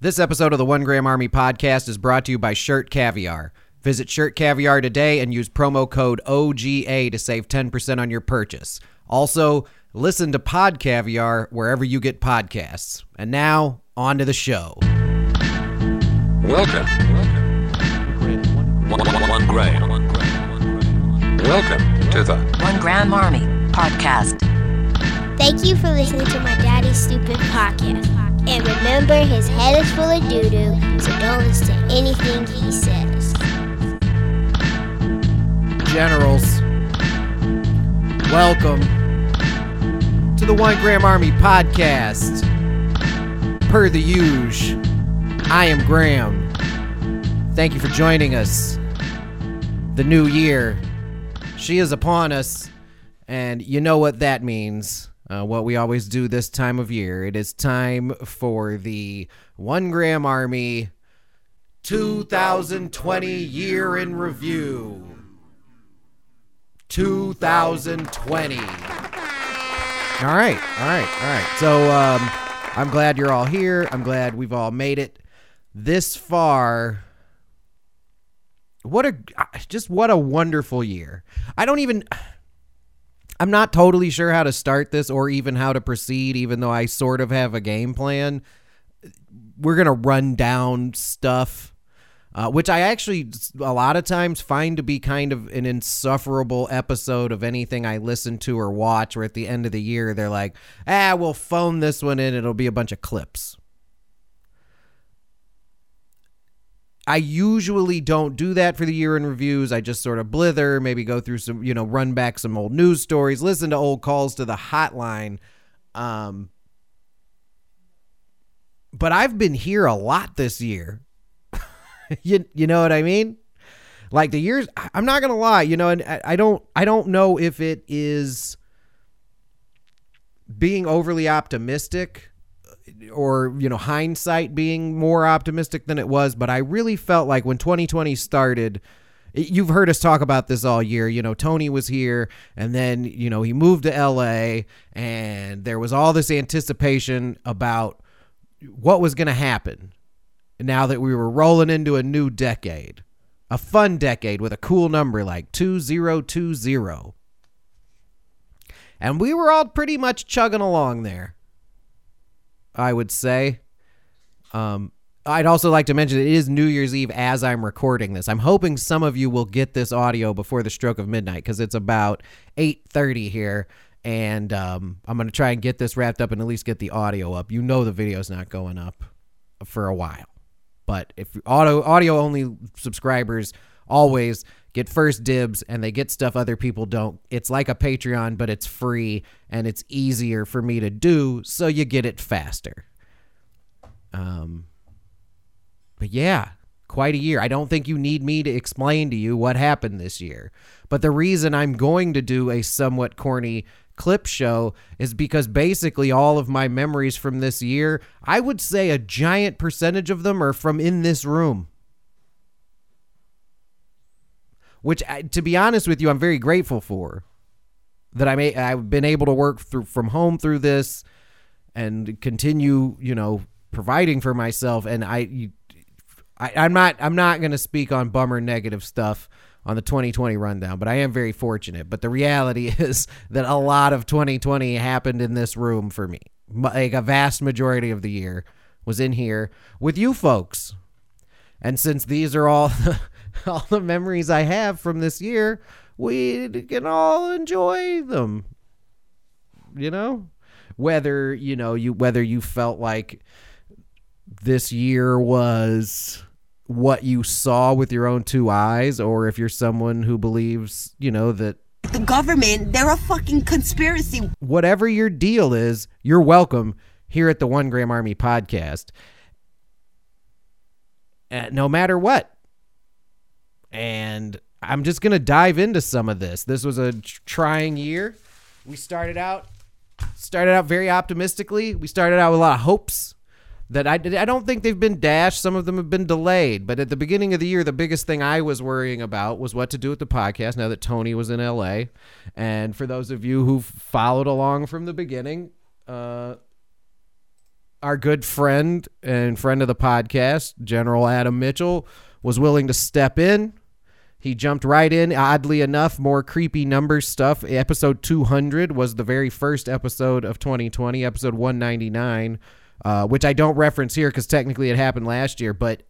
This episode of the One Gram Army podcast is brought to you by Shirt Caviar. Visit Shirt Caviar today and use promo code OGA to save 10% on your purchase. Also, listen to Pod Caviar wherever you get podcasts. And now, on to the show. Welcome. One, one, one gram. Welcome to the One Gram Army Podcast. Thank you for listening to my daddy's stupid podcast. And remember, his head is full of doo doo, so don't listen to anything he says. Generals, welcome to the One Gram Army podcast. Per the usual, I am Graham. Thank you for joining us. The new year, she is upon us, and you know what that means. Uh, what we always do this time of year. It is time for the One Gram Army 2020 year in review. 2020. All right, all right, all right. So um, I'm glad you're all here. I'm glad we've all made it this far. What a just what a wonderful year. I don't even I'm not totally sure how to start this or even how to proceed even though I sort of have a game plan. We're going to run down stuff uh, which I actually a lot of times find to be kind of an insufferable episode of anything I listen to or watch. Where at the end of the year they're like, "Ah, we'll phone this one in. It'll be a bunch of clips." I usually don't do that for the year in reviews. I just sort of blither, maybe go through some, you know, run back some old news stories, listen to old calls to the hotline. Um, but I've been here a lot this year you you know what I mean? Like the years I'm not to lie, you know, and I, I don't I don't know if it is being overly optimistic or you know hindsight being more optimistic than it was, but I really felt like when 2020 started You've heard us talk about this all year. You know, Tony was here and then, you know, he moved to LA and there was all this anticipation about what was going to happen now that we were rolling into a new decade, a fun decade with a cool number like 2020. And we were all pretty much chugging along there, I would say. Um, I'd also like to mention it is New Year's Eve as I'm recording this. I'm hoping some of you will get this audio before the stroke of midnight because it's about 8:30 here, and um, I'm going to try and get this wrapped up and at least get the audio up. You know the video's not going up for a while. But if auto audio only subscribers always get first dibs and they get stuff other people don't. It's like a Patreon, but it's free and it's easier for me to do, so you get it faster. Um but yeah, quite a year. I don't think you need me to explain to you what happened this year. But the reason I'm going to do a somewhat corny clip show is because basically all of my memories from this year, I would say a giant percentage of them are from in this room. Which, to be honest with you, I'm very grateful for. That I may I've been able to work through from home through this, and continue, you know, providing for myself. And I, I I'm not I'm not going to speak on bummer negative stuff on the 2020 rundown, but I am very fortunate. But the reality is that a lot of 2020 happened in this room for me. Like a vast majority of the year was in here with you folks. And since these are all all the memories I have from this year, we can all enjoy them. You know, whether you know you whether you felt like this year was what you saw with your own two eyes or if you're someone who believes, you know, that the government, they're a fucking conspiracy. Whatever your deal is, you're welcome here at the One Gram Army podcast. Uh, no matter what. And I'm just to dive into some of this. This was a trying year. We started out started out very optimistically. We started out with a lot of hopes that I, I don't think they've been dashed. Some of them have been delayed. But at the beginning of the year, the biggest thing I was worrying about was what to do with the podcast now that Tony was in LA. And for those of you who followed along from the beginning, uh, our good friend and friend of the podcast, General Adam Mitchell, was willing to step in. He jumped right in. Oddly enough, more creepy number stuff. Episode 200 was the very first episode of 2020, episode 199, uh, which I don't reference here because technically it happened last year, but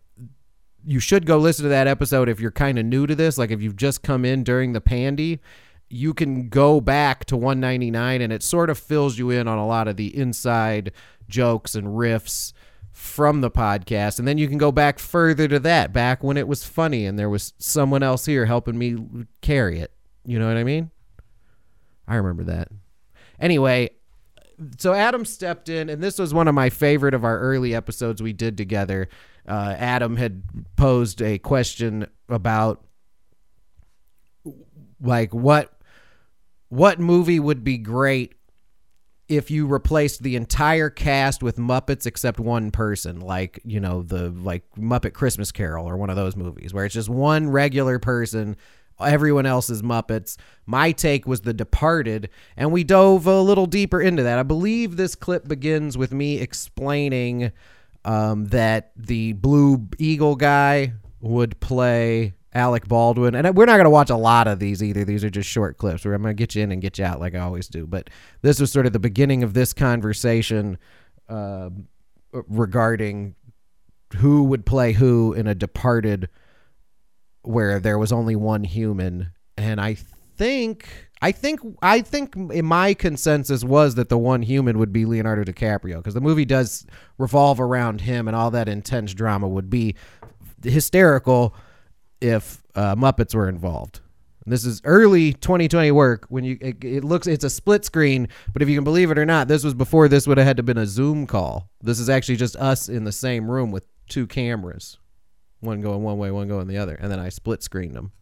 you should go listen to that episode if you're kind of new to this. Like if you've just come in during the pandy, you can go back to 199 and it sort of fills you in on a lot of the inside jokes and riffs from the podcast. And then you can go back further to that, back when it was funny and there was someone else here helping me carry it. You know what I mean? I remember that. Anyway, so Adam stepped in, and this was one of my favorite of our early episodes we did together. Uh, Adam had posed a question about like what what movie would be great if you replaced the entire cast with Muppets except one person, like you know the like Muppet Christmas Carol or one of those movies where it's just one regular person, everyone else is Muppets. My take was The Departed, and we dove a little deeper into that. I believe this clip begins with me explaining um, that the Blue Eagle guy would play Alec Baldwin, and we're not going to watch a lot of these either. These are just short clips where I'm going to get you in and get you out like I always do. But this was sort of the beginning of this conversation uh, regarding who would play who in a Departed where there was only one human, and I think. I think I think in my consensus was that the one human would be Leonardo DiCaprio because the movie does revolve around him and all that intense drama would be hysterical if uh, Muppets were involved. And this is early 2020 work when you it, it looks it's a split screen, but if you can believe it or not, this was before this would have had to been a Zoom call. This is actually just us in the same room with two cameras, one going one way, one going the other, and then I split screened them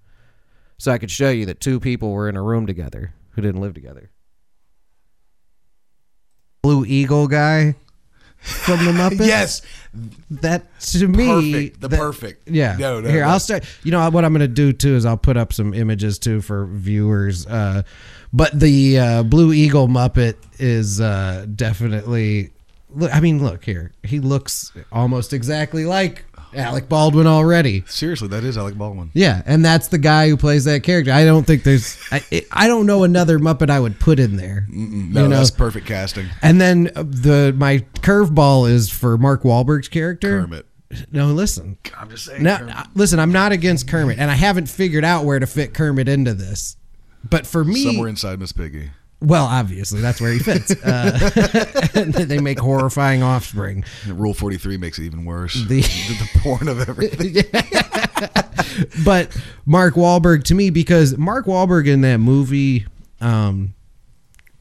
so I could show you that two people were in a room together who didn't live together. Blue Eagle guy from the Muppets. Yes, that to me perfect. The that- perfect. yeah No, no. here no. i'll start you know what i'm gonna do too is i'll put up some images too for viewers uh but the uh blue eagle muppet is uh definitely look i mean look here he looks almost exactly like alec baldwin already Seriously, that is Alec Baldwin. yeah and that's the guy who plays that character i don't think there's i, it- I don't know another muppet i would put in there No, you know that's perfect casting. and then uh, the my curveball is for mark Wahlberg's character Kermit. no listen I'm just saying. no, Kermit. uh, listen, I'm not against Kermit, and I haven't figured out where to fit Kermit into this. But for me, Somewhere inside Miss Piggy. Well, obviously that's where he fits. Uh, they make horrifying offspring. And Rule 43 makes it even worse. The- The, porn of everything. But Mark Wahlberg to me, because Mark Wahlberg in that movie, um,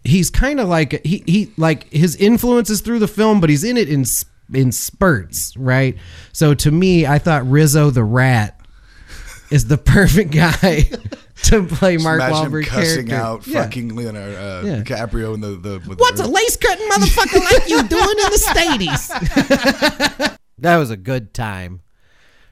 he's kind of like he he like his influence is through the film, but he's in it in in spurts, right? So to me, I thought Rizzo the Rat is the perfect guy to play Mark Imagine him Wahlberg cussing character. out Yeah. fucking Leonardo uh, Yeah. DiCaprio and the the. With What's the, a lace cutting motherfucker like you doing in the Staties? that was a good time.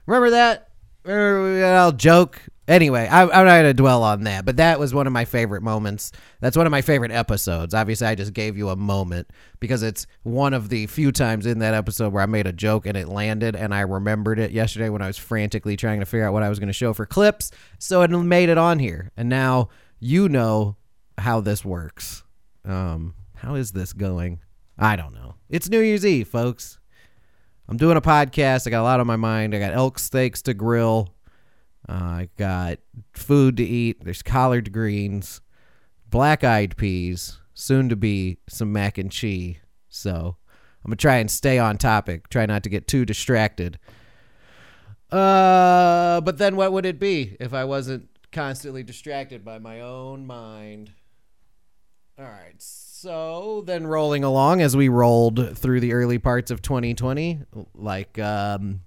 Remember that? Remember we got all joke? Anyway, I, I'm not going to dwell on that, but that was one of my favorite moments. That's one of my favorite episodes. Obviously, I just gave you a moment because it's one of the few times in that episode where I made a joke and it landed, and I remembered it yesterday when I was frantically trying to figure out what I was going to show for clips. So it made it on here. And now you know how this works. Um, how is this going? I don't know. It's New Year's Eve, folks. I'm doing a podcast. I got a lot on my mind. I got elk steaks to grill. Uh, I got food to eat. There's collard greens, black eyed peas, soon to be some mac and cheese. So I'm gonna try and stay on topic. Try not to get too distracted. Uh, but then what would it be if I wasn't constantly distracted by my own mind? All right. So then rolling along as we rolled through the early parts of 2020, like um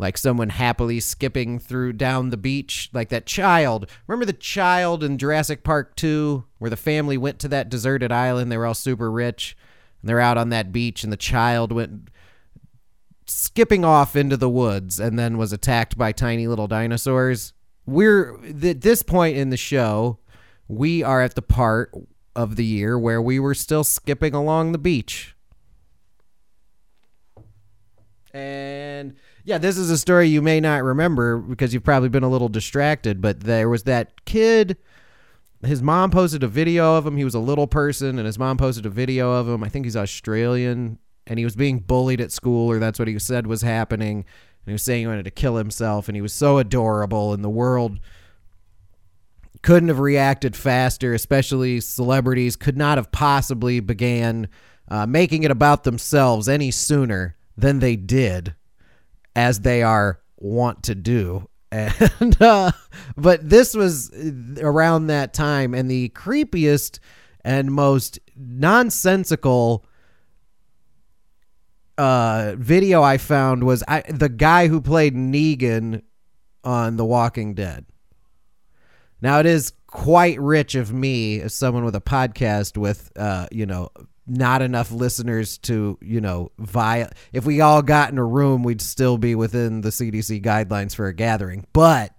like someone happily skipping through down the beach, like that child. Remember the child in Jurassic Park 2 where the family went to that deserted island, they were all super rich, and they're out on that beach and the child went skipping off into the woods and then was attacked by tiny little dinosaurs. We're at this point in the show, we are at the part of the year where we were still skipping along the beach. And yeah, this is a story you may not remember because you've probably been a little distracted, but there was that kid his mom posted a video of him. He was a little person, and his mom posted a video of him. I think he's Australian, and he was being bullied at school, or that's what he said was happening. And he was saying he wanted to kill himself, and he was so adorable, and the world couldn't have reacted faster, especially celebrities could not have possibly began uh, making it about themselves any sooner than they did, as they are want to do. And uh, but this was around that time, and the creepiest and most nonsensical uh, video I found was I, the guy who played Negan on The Walking Dead. Now it is quite rich of me as someone with a podcast with uh, you know not enough listeners to you know via if we all got in a room we'd still be within the CDC guidelines for a gathering. But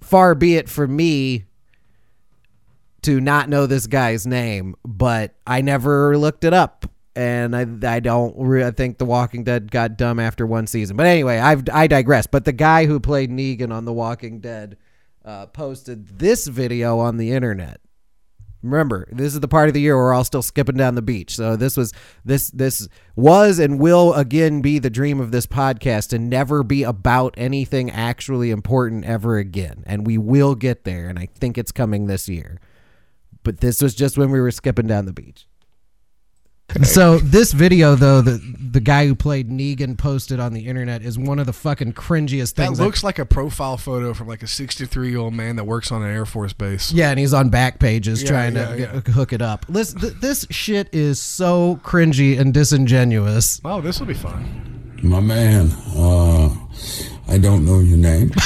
far be it for me to not know this guy's name but I never looked it up. And I I don't re- I think The Walking Dead got dumb after one season. But anyway I've I digress. But the guy who played Negan on The Walking Dead uh, posted this video on the internet remember this is the part of the year where we're all still skipping down the beach. So this was this this was and will again be the dream of this podcast to never be about anything actually important ever again. And we will get there and i think it's coming this year. But this was just when we were skipping down the beach so this video though the the guy who played Negan posted on the internet is one of the fucking cringiest things. That things looks like a profile photo from like a 63 year old man that works on an Air Force base. Yeah, and he's on back pages Yeah, trying yeah, to yeah. get- hook it up. Listen, th- this shit is so cringy and disingenuous. Oh, this will be fun. My man, uh, I don't know your name.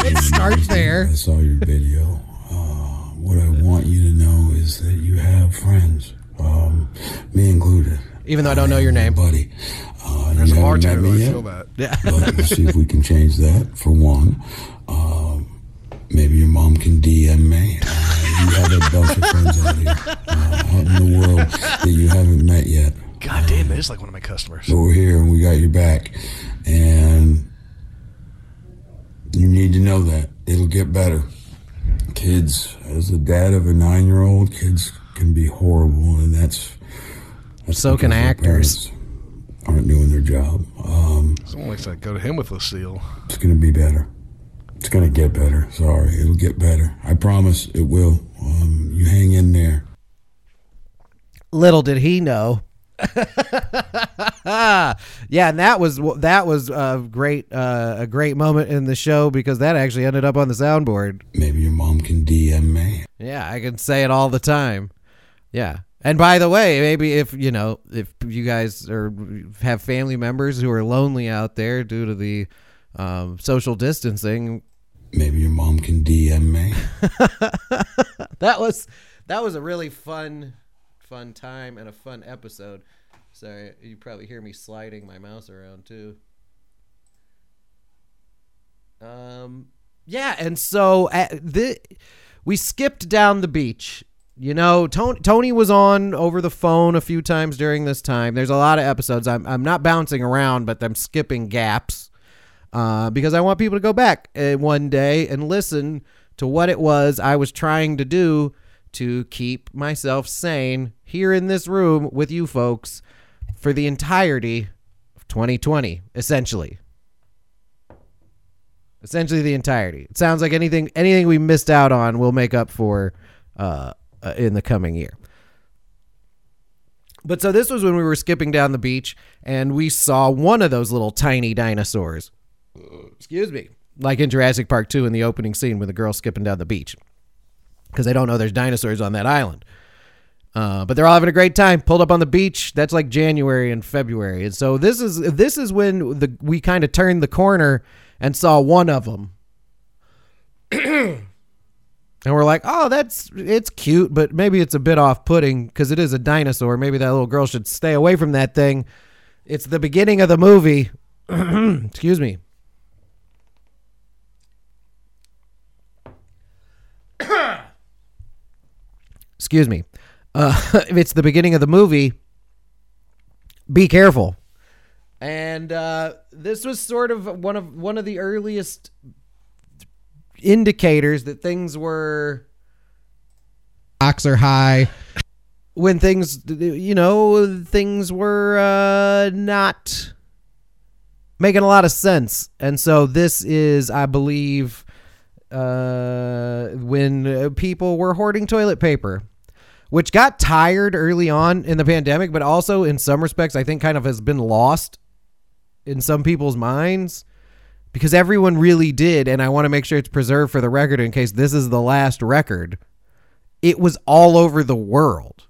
It starts there. I saw your video. Uh, what I want you to know is that you have friends, me included. Even though I don't know your name. buddy. Uh, There's you a haven't met bartender. me I yet, feel that. but we'll see if we can change that for one. Um, maybe your mom can DM me. Uh, you have a bunch of friends out here, uh, out in the world that you haven't met yet. God damn, it is like one of my customers. But we're here and we got your back. And you need to know that. It'll get better. Kids, as the dad of a nine year old, kids can be horrible, and that's. That's So can actors. Aren't doing their job. Um, Someone likes to go to him with a seal. it's going to be better. It's going to get better. Sorry. It'll get better. I promise it will. Um, you hang in there. Little did he know. yeah, and that was that was a great uh, a great moment in the show because that actually ended up on the soundboard. Maybe your mom can DM me. Yeah, I can say it all the time. Yeah. And by the way, maybe if you know if you guys are have family members who are lonely out there due to the um, social distancing, Maybe your mom can DM me. that was that was a really fun fun time and a fun episode. Sorry, you probably hear me sliding my mouse around too. Um yeah, and so uh, the we skipped down the beach. You know, Tony, Tony was on over the phone a few times during this time. There's a lot of episodes. I'm I'm not bouncing around, but I'm skipping gaps uh, because I want people to go back uh, one day and listen to what it was I was trying to do to keep myself sane here in this room with you folks for the entirety of 2020, essentially. Essentially, the entirety. It sounds like anything anything we missed out on, we'll make up for uh, uh, in the coming year. But so this was when we were skipping down the beach and we saw one of those little tiny dinosaurs excuse me, like in Jurassic Park 2 in the opening scene with the girl skipping down the beach because they don't know there's dinosaurs on that island. Uh, but they're all having a great time. Pulled up on the beach. That's like January and February, and so this is this is when the we kind of turned the corner and saw one of them, and we're like, "Oh, that's it's cute, but maybe it's a bit off-putting because it is a dinosaur. Maybe that little girl should stay away from that thing." It's the beginning of the movie. Excuse me. excuse me, uh, if it's the beginning of the movie, be careful And uh, this was sort of one of one of the earliest indicators that things were stocks are high when things you know things were uh, not making a lot of sense. And so this is i believe uh, when people were hoarding toilet paper which got tired early on in the pandemic but also in some respects i think kind of has been lost in some people's minds because everyone really did and i want to make sure it's preserved for the record in case this is the last record it was all over the world.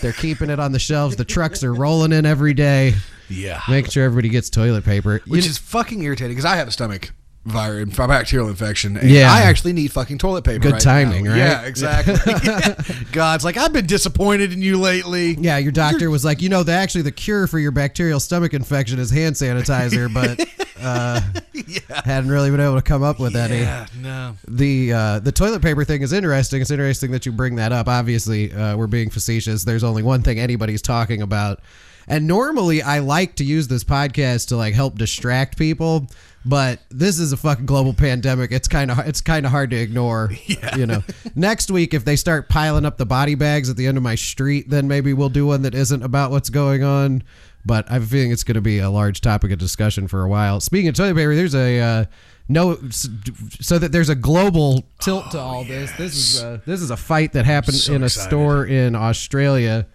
They're keeping it on the shelves. The trucks are rolling in every day. Yeah. making sure everybody gets toilet paper. Which kn- is fucking irritating because I have a stomach virus, bacterial infection. And Yeah. I actually need fucking toilet paper. Good right timing, now. right? Yeah, exactly. God's like, I've been disappointed in you lately. yeah your doctor was like you know the actually the cure for your bacterial stomach infection is hand sanitizer but uh hadn't really been able to come up with any no. the uh, the toilet paper thing is interesting. It's interesting that you bring that up. Obviously, uh, we're being facetious. There's only one thing anybody's talking about, and normally I like to use this podcast to like help distract people. But this is a fucking global pandemic. It's kind of it's kind of hard to ignore. You know, next week if they start piling up the body bags at the end of my street, then maybe we'll do one that isn't about what's going on. But I have a feeling it's going to be a large topic of discussion for a while. Speaking of toilet paper, there's a uh, no, so that there's a global tilt to all this. This is a, this is a fight that happened So in a excited. store in Australia.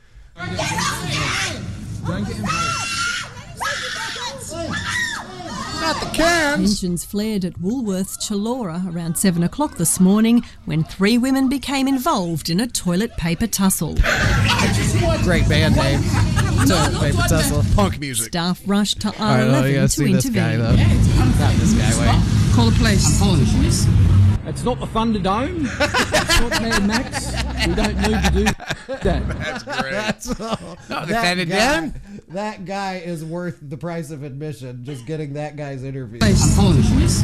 Tensions flared at Woolworths Chullora around 7 o'clock this morning when three women became involved in a toilet paper tussle. Great band name. Toilet paper tussle. Punk music. Staff rushed to All right, well, you R11 gotta to see guy intervene. though. Not this guy. Wait. Call the police. I'm calling the police. It's not the Thunderdome. it's not Mad Max. We don't need to do that. That's great. That's all. that, guy, that guy is worth the price of admission. Just getting that guy's interview. I'm calling the police.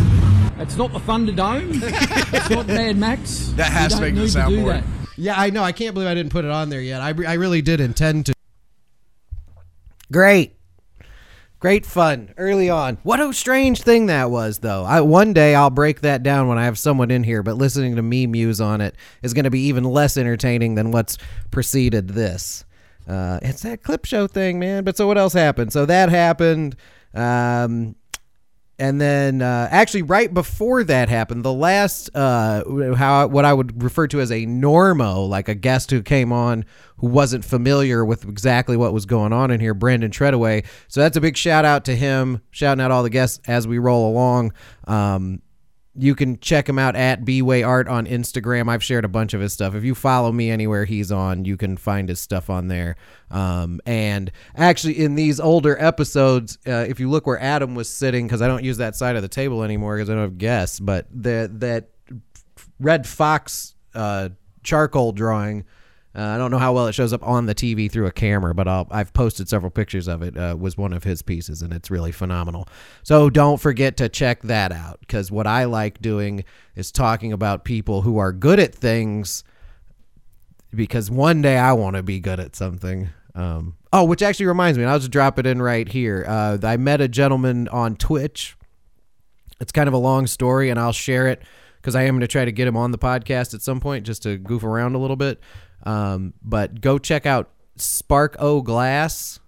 It's not the Thunderdome. it's not Mad Max. That has we to don't make the need to do soundboard. Yeah, I know. I can't believe I didn't put it on there yet. I, re- I really did intend to. Great. Great fun early on. What a strange thing that was, though. I, one day I'll break that down when I have someone in here, but listening to me muse on it is going to be even less entertaining than what's preceded this. Uh, it's that clip show thing, man. But so what else happened? So that happened. Um, and then uh, actually right before that happened the last uh, how what i would refer to as a normo like a guest who came on who wasn't familiar with exactly what was going on in here brandon treadaway. So that's a big shout out to him shouting out all the guests as we roll along. Um, you can check him out at Bway Art on Instagram. I've shared a bunch of his stuff. If you follow me anywhere he's on, you can find his stuff on there. Um, and actually, in these older episodes, uh, if you look where Adam was sitting, because I don't use that side of the table anymore because I don't have guests, but the, that red fox uh, charcoal drawing. Uh, I don't know how well it shows up on the TV through a camera, but I'll, I've posted several pictures of it. Uh, was one of his pieces, and it's really phenomenal. So don't forget to check that out because what I like doing is talking about people who are good at things. Because one day I want to be good at something. Um, oh, which actually reminds me, and I'll just drop it in right here. Uh, I met a gentleman on Twitch it's kind of a long story and I'll share it because I am going to try to get him on the podcast at some point just to goof around a little bit. Um, but go check out Spark O Glass.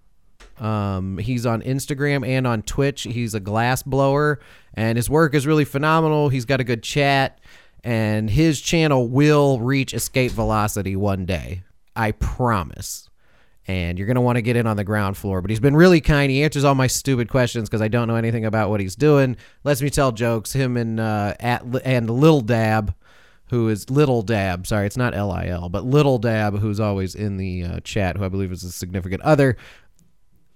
Um, he's on Instagram and on Twitch. He's a glass blower and his work is really phenomenal. He's got a good chat and his channel will reach escape velocity one day. I promise and you're going to want to get in on the ground floor. But he's been really kind. He answers all my stupid questions because I don't know anything about what he's doing. Lets me tell jokes. Him and uh, at and Little Dab, who is Little Dab. Sorry, it's not L I L, but Little Dab, who's always in the uh, chat, who I believe is a significant other.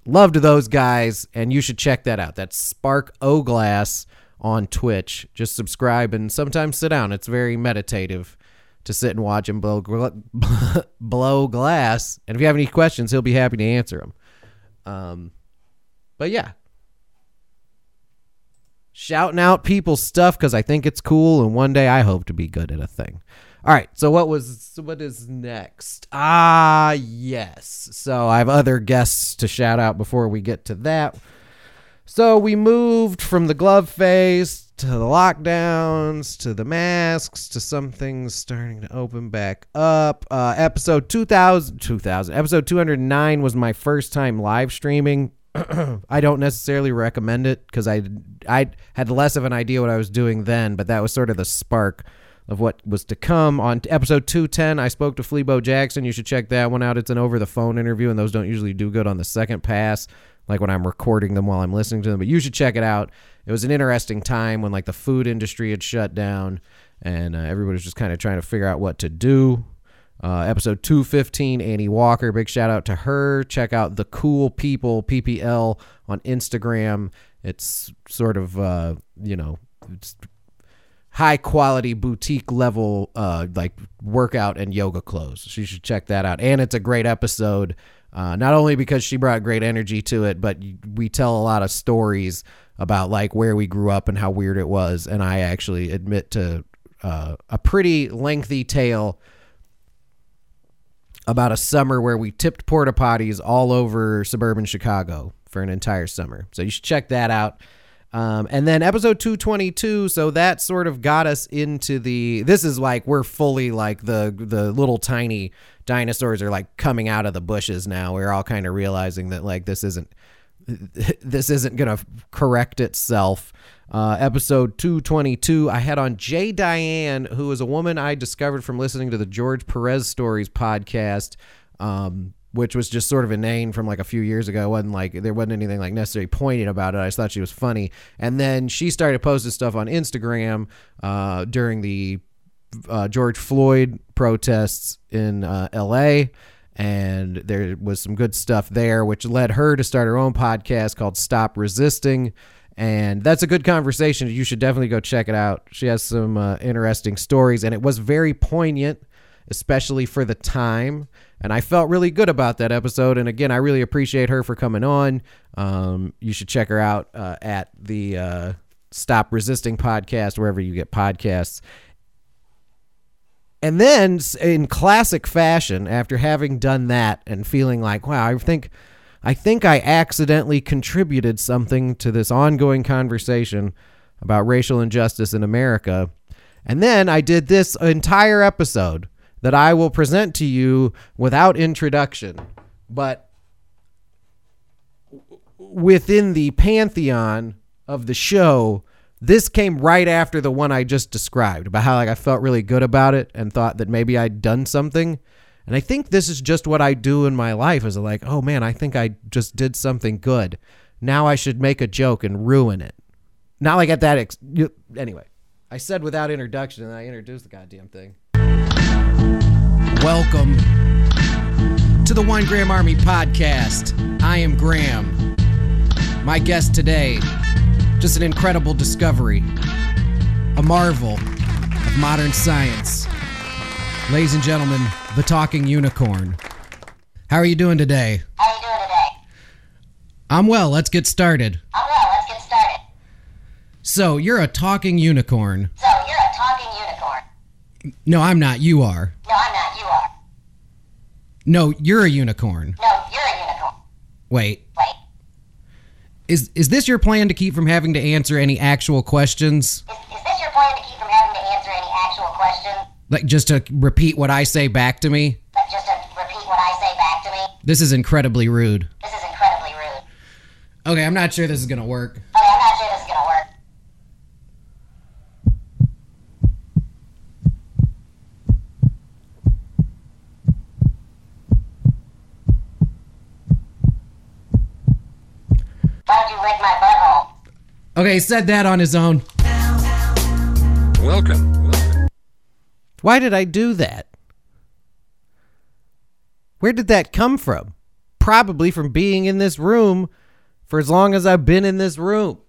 Loved those guys, and you should check that out. That's Spark O Glass on Twitch. Just subscribe and sometimes sit down. It's very meditative to sit and watch him blow gl- blow glass. And if you have any questions, he'll be happy to answer them. Um, but yeah, shouting out people's stuff because I think it's cool, and one day I hope to be good at a thing. All right. So what was what is next? Ah, yes. So I have other guests to shout out before we get to that. So we moved from the glove phase to the lockdowns to the masks to some things starting to open back up. Uh, episode 2000, 2000, episode 209 was my first time live streaming. I don't necessarily recommend it because I, I had less of an idea what I was doing then, but that was sort of the spark of what was to come. On episode 210, I spoke to Fleabo Jackson. You should check that one out. It's an over the phone interview, and those don't usually do good on the second pass like when I'm recording them while I'm listening to them. But you should check it out. It was an interesting time when like the food industry had shut down and uh, everybody was just kind of trying to figure out what to do. Uh, episode 215, Annie Walker. Big shout out to her. Check out the Cool People PPL on Instagram. It's sort of uh, you know high quality boutique level uh, like workout and yoga clothes. So you should check that out. And it's a great episode. Uh, not only because she brought great energy to it, but we tell a lot of stories about like where we grew up and how weird it was. And I actually admit to uh, a pretty lengthy tale about a summer where we tipped porta potties all over suburban Chicago for an entire summer. So you should check that out. Um, and then episode 222 so that sort of got us into the this is like we're fully like the the little tiny dinosaurs are like coming out of the bushes now we're all kind of realizing that like this isn't this isn't gonna correct itself uh, episode 222 i had on jay diane who is a woman i discovered from listening to the george perez stories podcast um, which was just sort of inane from like a few years ago. It wasn't like there wasn't anything like necessarily pointed about it. I just thought she was funny. And then she started posting stuff on Instagram uh, during the uh, George Floyd protests in uh, L.A. And there was some good stuff there, which led her to start her own podcast called Stop Resisting. And that's a good conversation. You should definitely go check it out. She has some uh, interesting stories, and it was very poignant, especially for the time and I felt really good about that episode. And again, I really appreciate her for coming on. Um, you should check her out uh, at the uh, Stop Resisting podcast, wherever you get podcasts. And then, in classic fashion, after having done that and feeling like, wow, I think, I think I accidentally contributed something to this ongoing conversation about racial injustice in America. And then I did this entire episode that I will present to you without introduction, but within the pantheon of the show, this came right after the one I just described about how like I felt really good about it and thought that maybe I'd done something. And I think this is just what I do in my life is like, oh man, I think I just did something good. Now I should make a joke and ruin it. Not like at that ex- anyway. I said without introduction and I introduced the goddamn thing. Welcome to the One Gram Army podcast. I am Graham. My guest today, just an incredible discovery, a marvel of modern science. Ladies and gentlemen, the talking unicorn. How are you doing today? How are you doing today? I'm well. Let's get started. I'm well. Let's get started. So, you're a talking unicorn. So, you're a talking unicorn. No, I'm not. You are. No, I'm not. You are. No, you're a unicorn. No, you're a unicorn. Wait. Wait. Is is this your plan to keep from having to answer any actual questions? Is, is this your plan to keep from having to answer any actual questions? Like just to repeat what I say back to me? Like just to repeat what I say back to me? This is incredibly rude. This is incredibly rude. Okay, I'm not sure this is gonna work. Okay, I'm not sure this is gonna work. Why don't you lick my butthole? Okay, he said that on his own. Welcome. Why did I do that? Where did that come from? Probably from being in this room for as long as I've been in this room.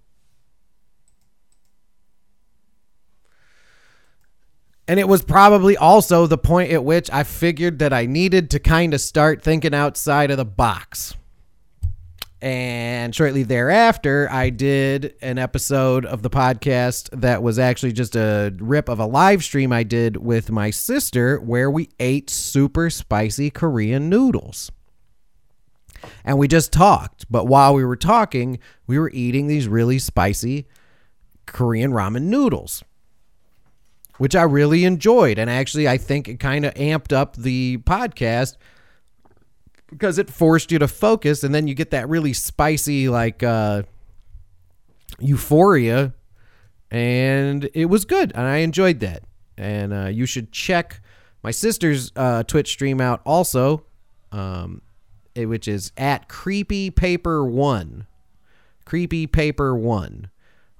And it was probably also the point at which I figured that I needed to kind of start thinking outside of the box. And shortly thereafter, I did an episode of the podcast that was actually just a rip of a live stream I did with my sister where we ate super spicy Korean noodles. And we just talked. But while we were talking, we were eating these really spicy Korean ramen noodles, which I really enjoyed. And actually, I think it kind of amped up the podcast because it forced you to focus and then you get that really spicy like uh euphoria and it was good and i enjoyed that. And uh you should check my sister's uh twitch stream out also um it, which is at creepy paper one. Creepy paper one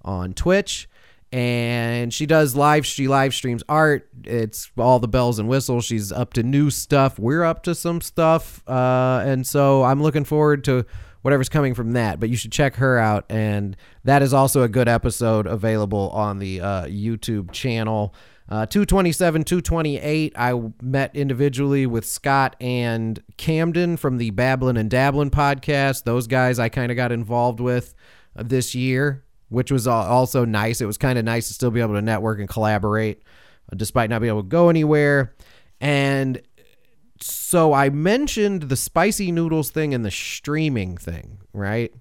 on twitch and she does live she live streams art. It's all the bells and whistles. She's up to new stuff. We're up to some stuff. Uh, and so i'm looking forward to whatever's coming from that. But you should check her out. And that is also a good episode available on the uh, youtube channel. Uh, 227 228 i met individually with scott and camden from the babblin and dabblin podcast. Those guys i kind of got involved with this year which was also nice. It was kind of nice to still be able to network and collaborate uh, despite not being able to go anywhere. And so I mentioned the spicy noodles thing and the streaming thing, right?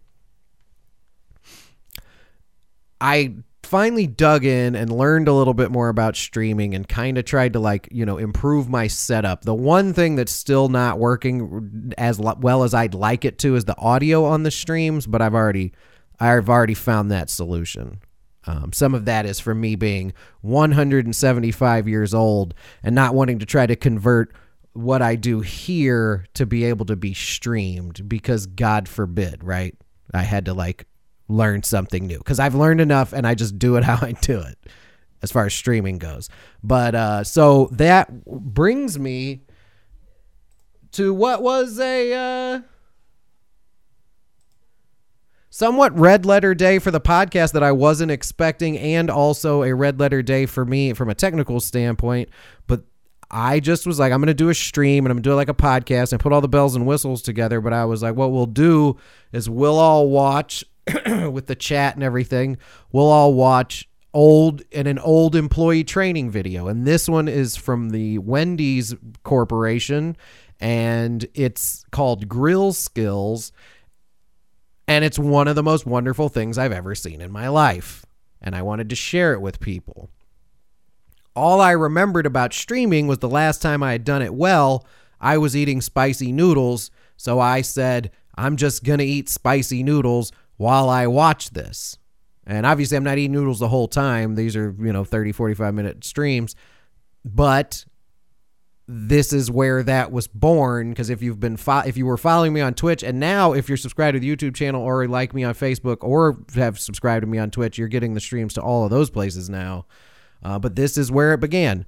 I finally dug in and learned a little bit more about streaming and kind of tried to like, you know, improve my setup. The one thing that's still not working as well as I'd like it to is the audio on the streams, but I've already I've already found that solution. Um, some of that is for me being 175 years old and not wanting to try to convert what I do here to be able to be streamed because God forbid, right? I had to like learn something new because I've learned enough and I just do it how I do it as far as streaming goes. But uh, so that brings me to what was a. Uh, somewhat red letter day for the podcast that I wasn't expecting, and also a red letter day for me from a technical standpoint. But I just was like, I'm going to do a stream and I'm going to do like a podcast and put all the bells and whistles together. But I was like, what we'll do is we'll all watch with the chat and everything, we'll all watch old in an old employee training video and this one is from the Wendy's corporation and it's called Grill Skills and it's one of the most wonderful things I've ever seen in my life. And I wanted to share it with people. All I remembered about streaming was the last time I had done it well, I was eating spicy noodles. So I said, I'm just going to eat spicy noodles while I watch this. And obviously, I'm not eating noodles the whole time. These are, you know, 30, 45 minute streams. But this is where that was born because if you've been fo- if you were following me on Twitch and now if you're subscribed to the YouTube channel or like me on Facebook or have subscribed to me on Twitch, you're getting the streams to all of those places now. Uh, but this is where it began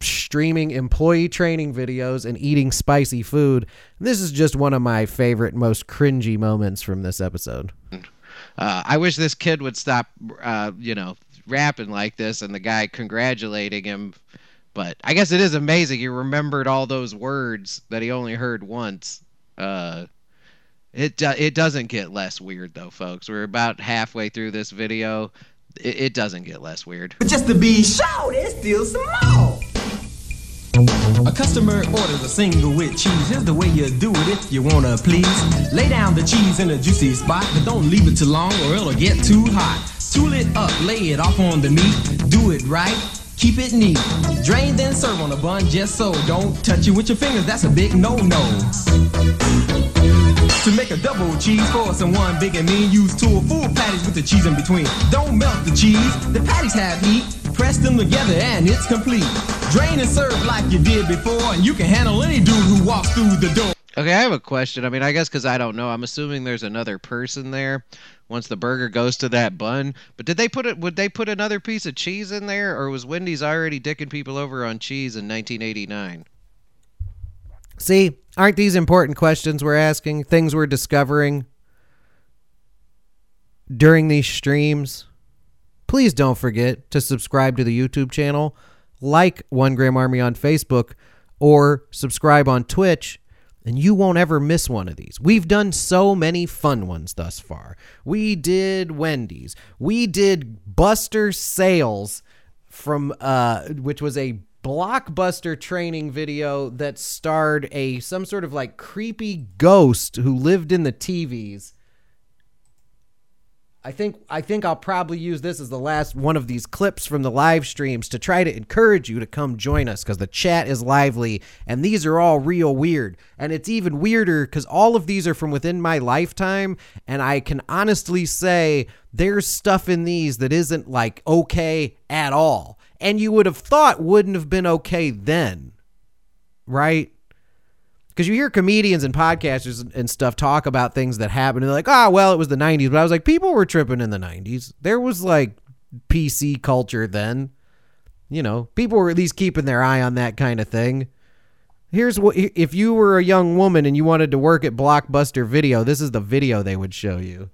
streaming employee training videos and eating spicy food. This is just one of my favorite, most cringy moments from this episode. Uh, I wish this kid would stop, uh, you know, rapping like this and the guy congratulating him but I guess it is amazing he remembered all those words that he only heard once. Uh, it do- it doesn't get less weird though, folks. We're about halfway through this video. It, it doesn't get less weird. But just to be sure, there's still some more. A customer orders a single with cheese. Here's the way you do it if you wanna please. Lay down the cheese in a juicy spot, but don't leave it too long or it'll get too hot. Tool it up, lay it off on the meat. Do it right. Keep it neat. Drain then serve on a bun just so. Don't touch it with your fingers, that's a big no-no. To make a double cheese for someone big and mean, use two full patties with the cheese in between. Don't melt the cheese, the patties have heat. Press them together and it's complete. Drain and serve like you did before, and you can handle any dude who walks through the door. Okay, I have a question. I mean, I guess because I don't know. I'm assuming there's another person there once the burger goes to that bun. But did they put it? Would they put another piece of cheese in there, or was Wendy's already dicking people over on cheese in 1989? See, aren't these important questions we're asking? Things we're discovering during these streams? Please don't forget to subscribe to the YouTube channel, like One Gram Army on Facebook, or subscribe on Twitch and you won't ever miss one of these. We've done so many fun ones thus far. We did Wendy's. We did Buster Sales from uh which was a blockbuster training video that starred a some sort of like creepy ghost who lived in the TVs. I think I think I'll probably use this as the last one of these clips from the live streams to try to encourage you to come join us because the chat is lively and these are all real weird. And it's even weirder because all of these are from within my lifetime, and I can honestly say there's stuff in these that isn't like okay at all. And you would have thought wouldn't have been okay then. Right? Because you hear comedians and podcasters and stuff talk about things that happened, and they're like, "Ah, well, it was the '90s." But I was like, people were tripping in the '90s. There was like PC culture then. You know, people were at least keeping their eye on that kind of thing. Here's what: if you were a young woman and you wanted to work at Blockbuster Video, this is the video they would show you.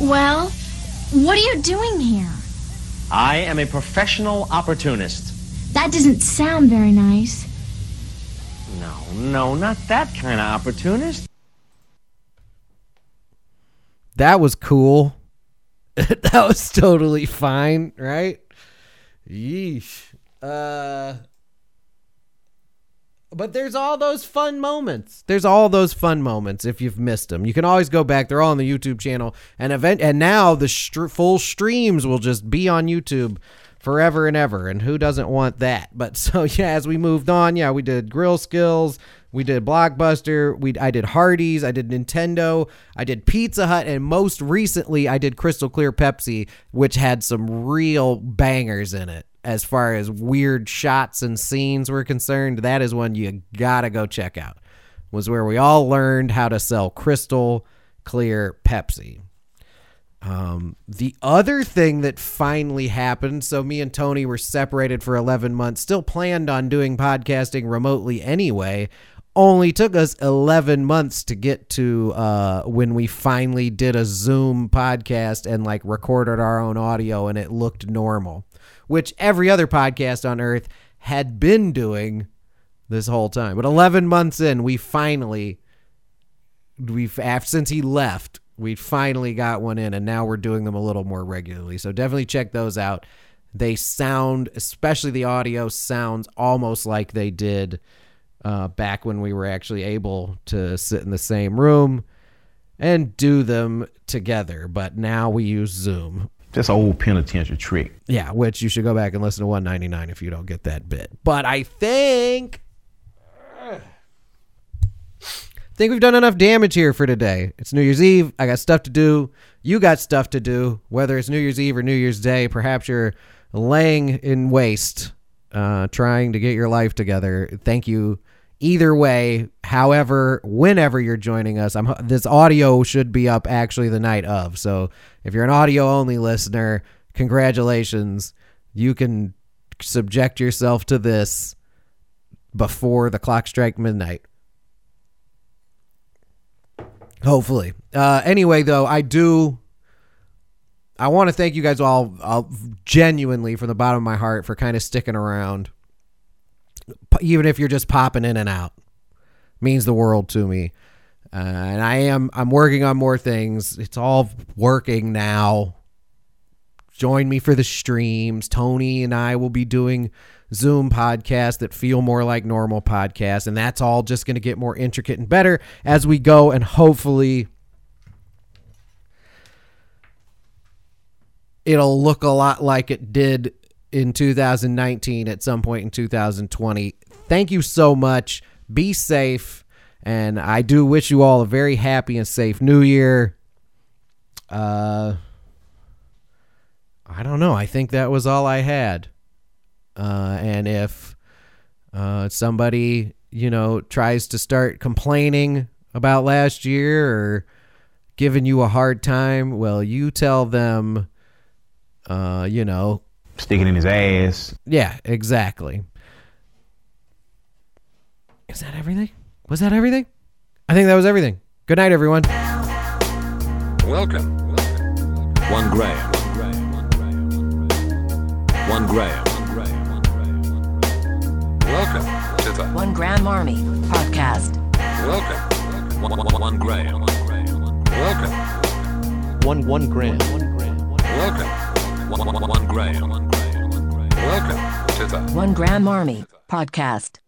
Well, what are you doing here? I am a professional opportunist. That doesn't sound very nice. No, no, not that kind of opportunist. That was cool. that was totally fine, right? Yeesh. Uh but there's all those fun moments. There's all those fun moments if you've missed them. You can always go back. They're all on the YouTube channel. And event and now the str- full streams will just be on YouTube forever and ever. And who doesn't want that? But so yeah, as we moved on, yeah, we did Grill Skills, we did Blockbuster, we I did Hardee's, I did Nintendo, I did Pizza Hut, and most recently I did Crystal Clear Pepsi, which had some real bangers in it. As far as weird shots and scenes were concerned, that is one you gotta go check out. Was where we all learned how to sell crystal clear Pepsi. Um, the other thing that finally happened, so me and Tony were separated for 11 months, still planned on doing podcasting remotely anyway. Only took us 11 months to get to uh, when we finally did a Zoom podcast and like recorded our own audio and it looked normal, which every other podcast on earth had been doing this whole time. But 11 months in, we finally, we've, since he left, we finally got one in and now we're doing them a little more regularly. So definitely check those out. They sound especially the audio sounds almost like they did uh, back when we were actually able to sit in the same room and do them together but now we use zoom. That's an old penitentiary trick. yeah which you should go back and listen to 199 if you don't get that bit. But i think think we've done enough damage here for today. It's New Year's Eve. I got stuff to do. You got stuff to do. Whether it's New Year's Eve or New Year's Day, perhaps you're laying in waste, uh, trying to get your life together. Thank you. Either way, however, whenever you're joining us, I'm this audio should be up actually the night of. So if you're an audio only listener, congratulations. You can subject yourself to this before the clock strike midnight. Hopefully. Uh, anyway, though, I do. I want to thank you guys all, genuinely from the bottom of my heart for kind of sticking around, even if you're just popping in and out. Means the world to me. Uh, and I am. I'm working on more things. It's all working now. Join me for the streams. Tony and I will be doing Zoom podcasts that feel more like normal podcasts. And that's all just going to get more intricate and better as we go. And hopefully, it'll look a lot like it did in 2019 at some point in 2020. Thank you so much. Be safe. And I do wish you all a very happy and safe new year. Uh, I don't know. I think that was all I had. Uh, and if uh, somebody, you know, tries to start complaining about last year or giving you a hard time, well, you tell them, uh, you know, Stick it in his ass. yeah, exactly. Is that everything? Was that everything? I think that was everything. Good night, everyone. Welcome. One gram. One gram. Welcome to the One Gram Army Podcast. welcome. One, one, one gram. Welcome. One one gram. Welcome. One, one, one gram. Welcome to the One Gram Army Podcast.